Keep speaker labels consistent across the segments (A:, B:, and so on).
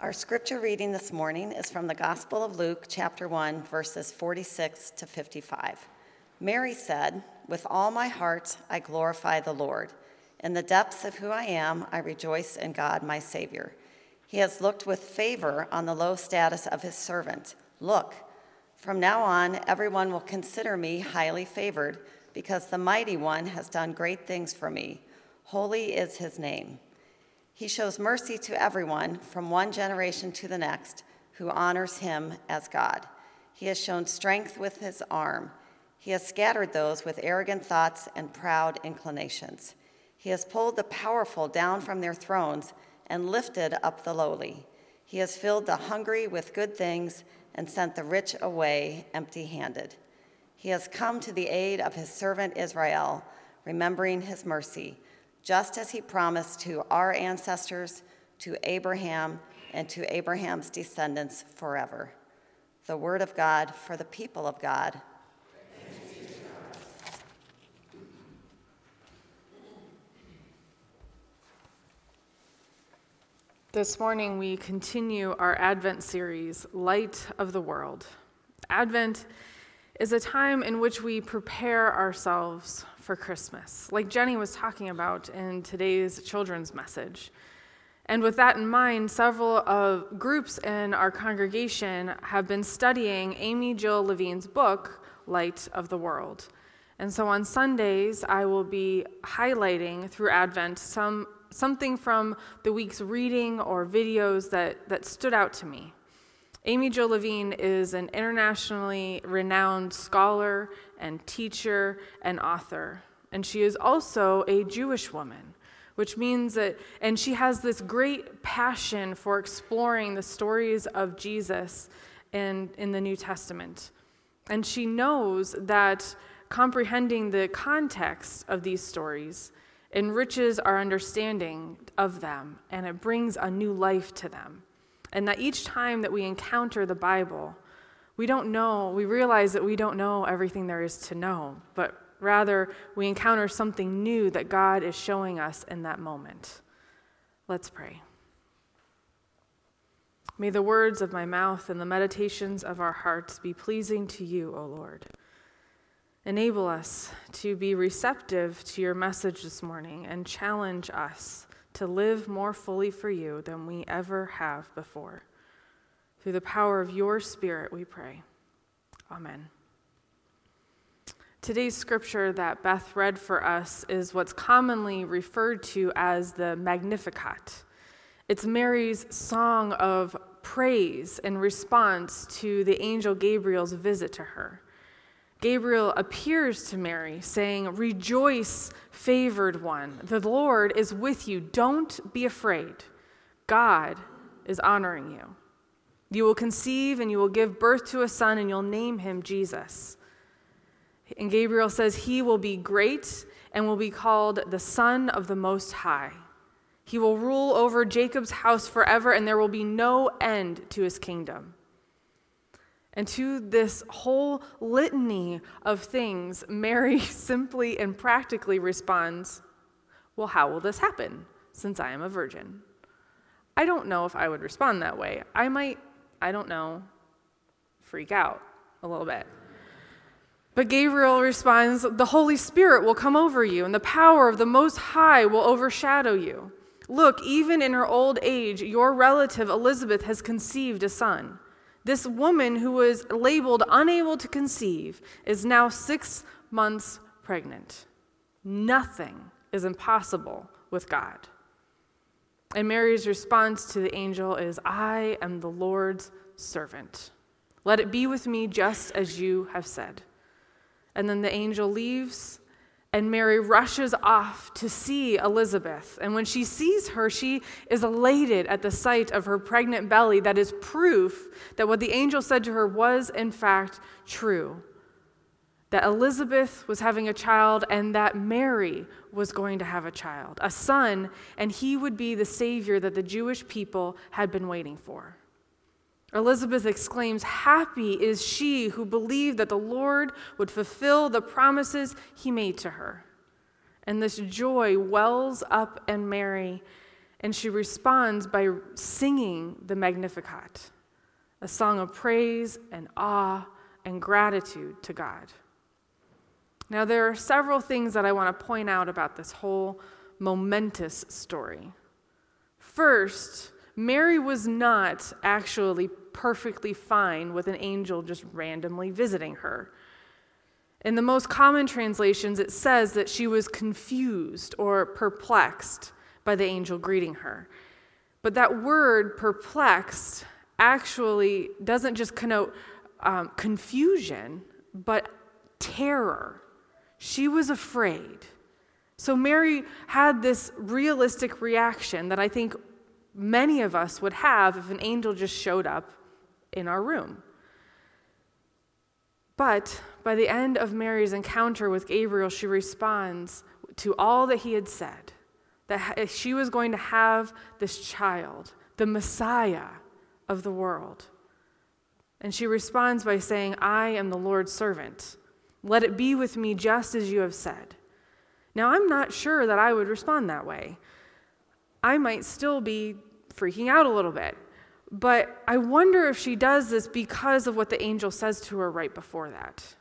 A: Our scripture reading this morning is from the Gospel of Luke, chapter 1, verses 46 to 55. Mary said, With all my heart I glorify the Lord. In the depths of who I am, I rejoice in God, my Savior. He has looked with favor on the low status of his servant. Look, from now on, everyone will consider me highly favored because the Mighty One has done great things for me. Holy is his name. He shows mercy to everyone from one generation to the next who honors him as God. He has shown strength with his arm. He has scattered those with arrogant thoughts and proud inclinations. He has pulled the powerful down from their thrones and lifted up the lowly. He has filled the hungry with good things and sent the rich away empty handed. He has come to the aid of his servant Israel, remembering his mercy just as he promised to our ancestors, to Abraham, and to Abraham's descendants forever. The word of God for the people of God.
B: This morning, we continue our Advent series, Light of the World. Advent is a time in which we prepare ourselves for Christmas, like Jenny was talking about in today's children's message. And with that in mind, several of groups in our congregation have been studying Amy Jill Levine's book, Light of the World. And so on Sundays, I will be highlighting through Advent some, something from the week's reading or videos that, that stood out to me. Amy Jill Levine is an internationally renowned scholar and teacher and author. And she is also a Jewish woman, which means that, and she has this great passion for exploring the stories of Jesus in, in the New Testament. And she knows that comprehending the context of these stories enriches our understanding of them and it brings a new life to them. And that each time that we encounter the Bible, we don't know, we realize that we don't know everything there is to know, but rather we encounter something new that God is showing us in that moment. Let's pray. May the words of my mouth and the meditations of our hearts be pleasing to you, O Lord. Enable us to be receptive to your message this morning and challenge us to live more fully for you than we ever have before. Through the power of your Spirit, we pray. Amen. Today's scripture that Beth read for us is what's commonly referred to as the Magnificat. It's Mary's song of praise in response to the angel Gabriel's visit to her. Gabriel appears to Mary, saying, Rejoice, favored one. The Lord is with you. Don't be afraid. God is honoring you. You will conceive and you will give birth to a son, and you'll name him Jesus. And Gabriel says, He will be great and will be called the Son of the Most High. He will rule over Jacob's house forever, and there will be no end to his kingdom. And to this whole litany of things, Mary simply and practically responds, Well, how will this happen since I am a virgin? I don't know if I would respond that way. I might, I don't know, freak out a little bit. But Gabriel responds, The Holy Spirit will come over you, and the power of the Most High will overshadow you. Look, even in her old age, your relative Elizabeth has conceived a son. This woman who was labeled unable to conceive is now six months pregnant. Nothing is impossible with God. And Mary's response to the angel is I am the Lord's servant. Let it be with me just as you have said. And then the angel leaves and Mary rushes off to see Elizabeth. And when she sees her, she is elated at the sight of her pregnant belly. That is proof that what the angel said to her was, in fact, true. That Elizabeth was having a child and that Mary was going to have a child, a son, and he would be the Savior that the Jewish people had been waiting for. Elizabeth exclaims, Happy is she who believed that the Lord would fulfill the promises he made to her. And this joy wells up in Mary, And she responds by singing the Magnificat, a song of praise and awe and gratitude to God. Now, there are several things that I want to point out about this whole momentous story. First, Mary was not actually perfectly fine with an angel just randomly visiting her. In the most common translations, it says that she was confused or perplexed by the angel greeting her. But that word, perplexed, actually doesn't just connote um, confusion, but terror. She was afraid. So Mary had this realistic reaction that I think many of us would have if an angel just showed up in our room. But by the end of Mary's encounter with Gabriel, she responds to all that he had said that she was going to have this child, the Messiah of the world. And she responds by saying, I am the Lord's servant. Let it be with me just as you have said. Now, I'm not sure that I would respond that way. I might still be freaking out a little bit. But I wonder if she does this because of what the angel says to her right before that.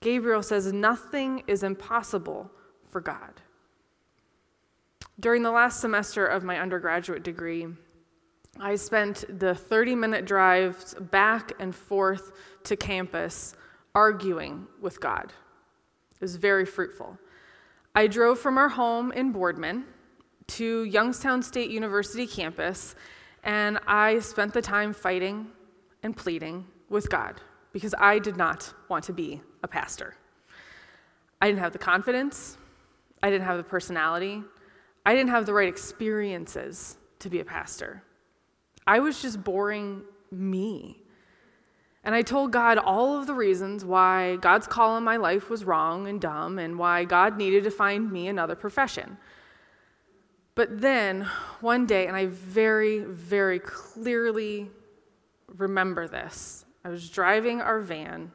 B: Gabriel says, Nothing is impossible for God. During the last semester of my undergraduate degree, I spent the 30 minute drives back and forth to campus arguing with God. It was very fruitful. I drove from our home in Boardman to Youngstown State University campus, and I spent the time fighting and pleading with God because I did not want to be a pastor. I didn't have the confidence, I didn't have the personality, I didn't have the right experiences to be a pastor. I was just boring me. And I told God all of the reasons why God's call in my life was wrong and dumb and why God needed to find me another profession. But then one day, and I very, very clearly remember this, I was driving our van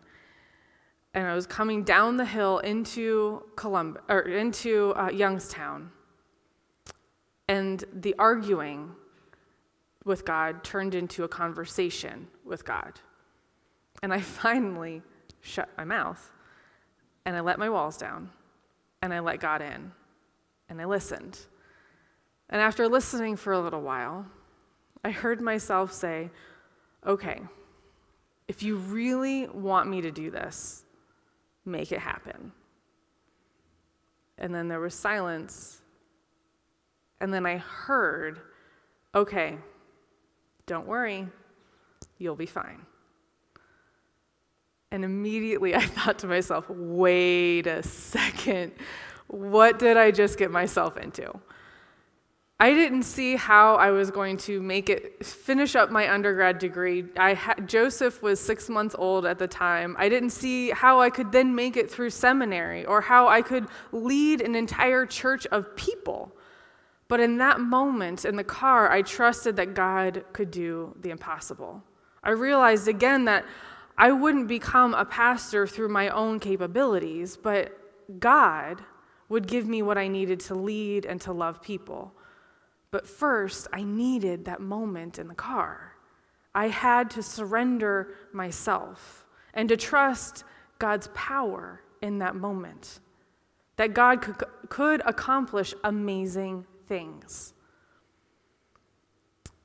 B: and I was coming down the hill into Columbus, or into uh, Youngstown. And the arguing with God turned into a conversation with God. And I finally shut my mouth and I let my walls down and I let God in and I listened. And after listening for a little while, I heard myself say, okay, if you really want me to do this, make it happen. And then there was silence. And then I heard, okay, don't worry, you'll be fine. And immediately I thought to myself, wait a second, what did I just get myself into? I didn't see how I was going to make it finish up my undergrad degree. I ha- Joseph was six months old at the time. I didn't see how I could then make it through seminary or how I could lead an entire church of people. But in that moment in the car, I trusted that God could do the impossible. I realized again that I wouldn't become a pastor through my own capabilities, but God would give me what I needed to lead and to love people. But first, I needed that moment in the car. I had to surrender myself and to trust God's power in that moment, that God could, could accomplish amazing things.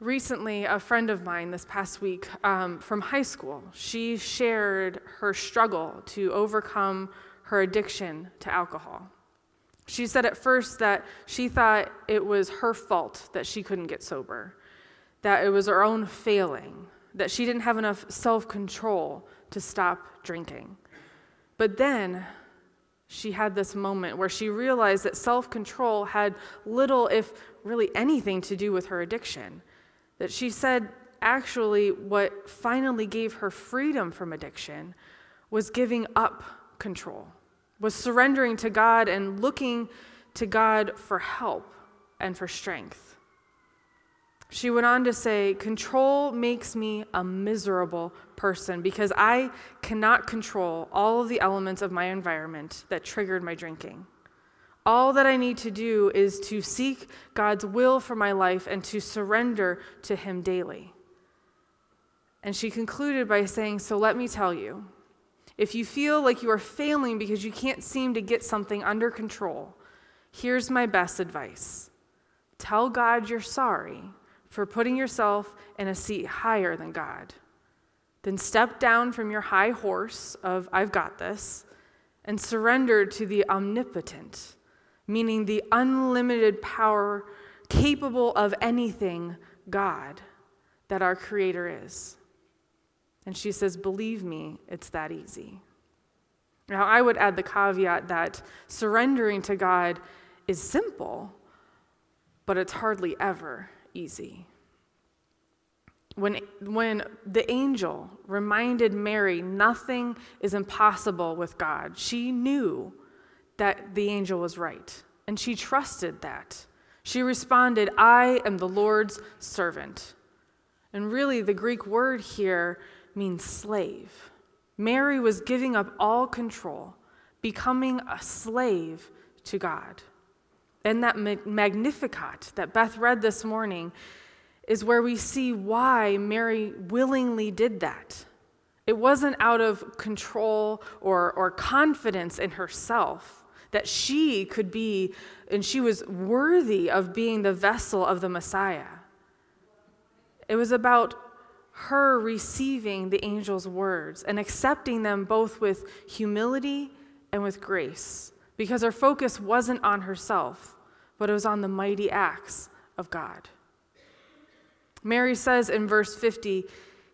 B: Recently, a friend of mine this past week um, from high school, she shared her struggle to overcome her addiction to alcohol. She said at first that she thought it was her fault that she couldn't get sober, that it was her own failing, that she didn't have enough self control to stop drinking. But then she had this moment where she realized that self control had little, if really anything, to do with her addiction. That she said, actually, what finally gave her freedom from addiction was giving up control was surrendering to God and looking to God for help and for strength. She went on to say, Control makes me a miserable person because I cannot control all of the elements of my environment that triggered my drinking. All that I need to do is to seek God's will for my life and to surrender to Him daily. And she concluded by saying, So let me tell you, if you feel like you are failing because you can't seem to get something under control, here's my best advice tell God you're sorry for putting yourself in a seat higher than God. Then step down from your high horse of, I've got this, and surrender to the omnipotent, meaning the unlimited power capable of anything God that our Creator is. And she says, Believe me, it's that easy. Now, I would add the caveat that surrendering to God is simple, but it's hardly ever easy. When, when the angel reminded Mary nothing is impossible with God, she knew that the angel was right, and she trusted that. She responded, I am the Lord's servant. And really, the Greek word here means slave. Mary was giving up all control, becoming a slave to God. And that Magnificat that Beth read this morning is where we see why Mary willingly did that. It wasn't out of control or, or confidence in herself that she could be, and she was worthy of being the vessel of the Messiah. It was about her receiving the angel's words and accepting them both with humility and with grace, because her focus wasn't on herself, but it was on the mighty acts of God. Mary says in verse 50,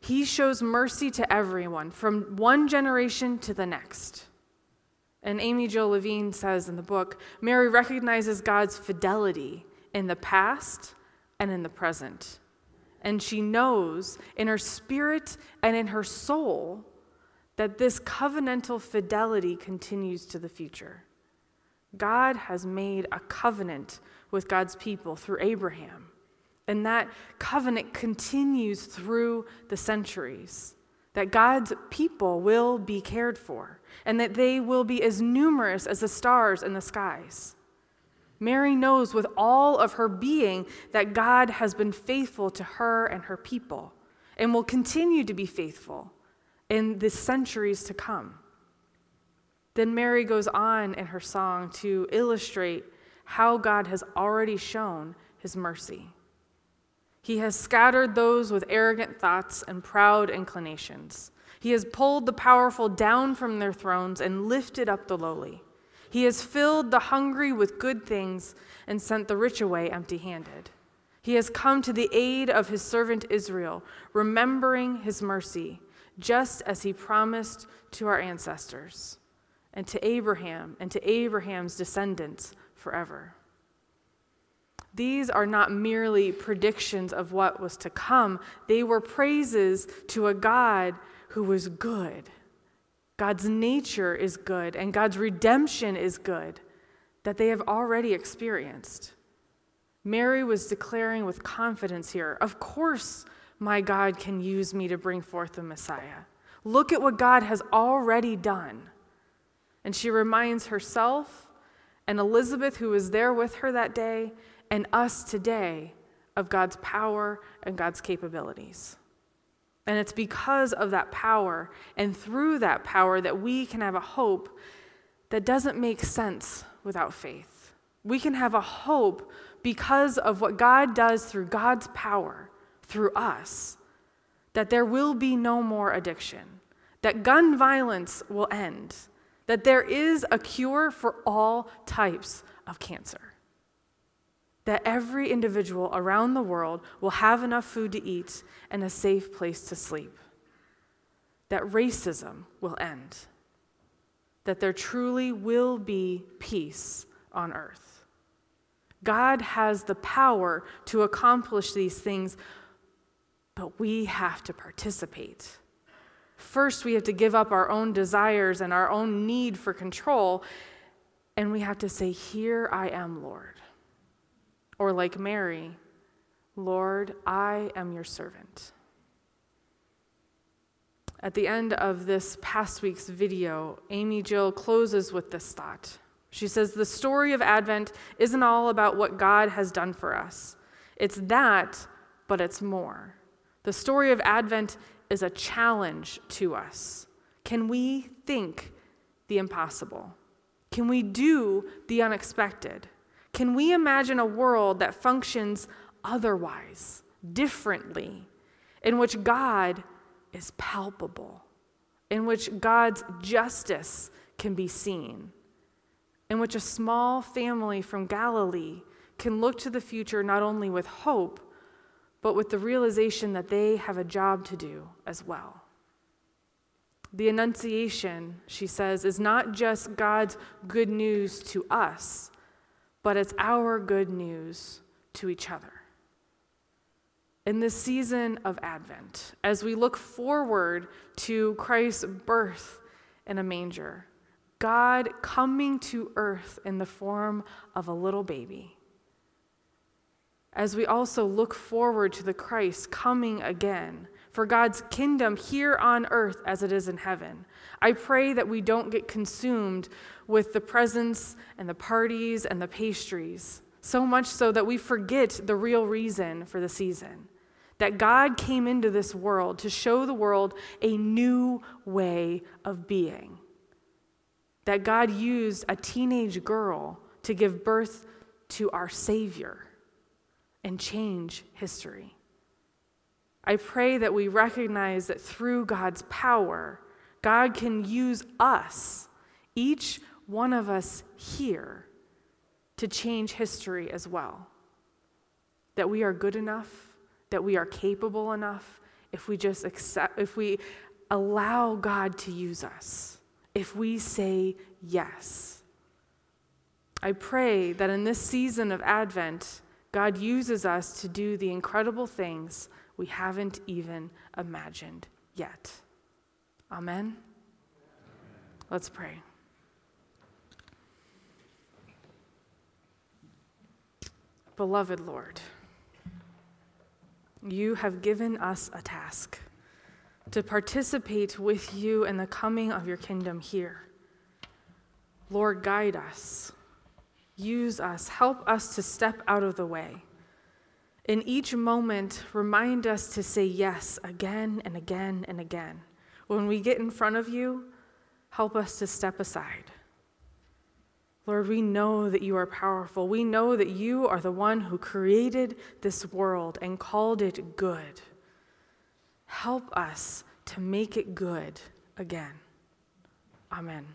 B: He shows mercy to everyone, from one generation to the next. And Amy Jo Levine says in the book, Mary recognizes God's fidelity in the past and in the present and she knows in her spirit and in her soul that this covenantal fidelity continues to the future. God has made a covenant with God's people through Abraham, and that covenant continues through the centuries. That God's people will be cared for, and that they will be as numerous as the stars in the skies. Mary knows with all of her being that God has been faithful to her and her people and will continue to be faithful in the centuries to come. Then Mary goes on in her song to illustrate how God has already shown his mercy. He has scattered those with arrogant thoughts and proud inclinations. He has pulled the powerful down from their thrones and lifted up the lowly. He has filled the hungry with good things and sent the rich away empty handed. He has come to the aid of his servant Israel, remembering his mercy, just as he promised to our ancestors, and to Abraham and to Abraham's descendants forever. These are not merely predictions of what was to come, they were praises to a God who was good God's nature is good and God's redemption is good that they have already experienced. Mary was declaring with confidence here Of course, my God can use me to bring forth the Messiah. Look at what God has already done. And she reminds herself and Elizabeth, who was there with her that day, and us today of God's power and God's capabilities. And it's because of that power and through that power that we can have a hope that doesn't make sense without faith. We can have a hope because of what God does through God's power through us that there will be no more addiction, that gun violence will end, that there is a cure for all types of cancer that every individual around the world will have enough food to eat and a safe place to sleep, that racism will end, that there truly will be peace on earth. God has the power to accomplish these things, but we have to participate. First, we have to give up our own desires and our own need for control, and we have to say, Here I am, Lord. Or like Mary, Lord, I am your servant. At the end of this past week's video, Amy Jill closes with this thought She says the story of Advent isn't all about what God has done for us. It's that, but it's more. The story of Advent is a challenge to us. Can we think the impossible? Can we do the unexpected? Can we imagine a world that functions otherwise, differently, in which God is palpable, in which God's justice can be seen, in which a small family from Galilee can look to the future not only with hope, but with the realization that they have a job to do as well. The Annunciation, she says, is not just God's good news to us, but it's our good news to each other. In this season of Advent, as we look forward to Christ's birth in a manger, God coming to earth in the form of a little baby, as we also look forward to the Christ coming again for God's kingdom here on earth as it is in heaven. I pray that we don't get consumed with the presents and the parties and the pastries, so much so that we forget the real reason for the season. That God came into this world to show the world a new way of being. That God used a teenage girl to give birth to our Savior and change history. I pray that we recognize that through God's power, God can use us, each one of us here, to change history as well. That we are good enough, that we are capable enough, if we just accept, if we allow God to use us, if we say yes. I pray that in this season of Advent, God uses us to do the incredible things we haven't even imagined yet. Amen? Let's pray. Beloved Lord, you have given us a task to participate with you in the coming of your kingdom here. Lord, guide us Use us, help us to step out of the way. In each moment, remind us to say yes again and again and again. When we get in front of you, help us to step aside. Lord, we know that you are powerful. We know that you are the one who created this world and called it good. Help us to make it good again. Amen.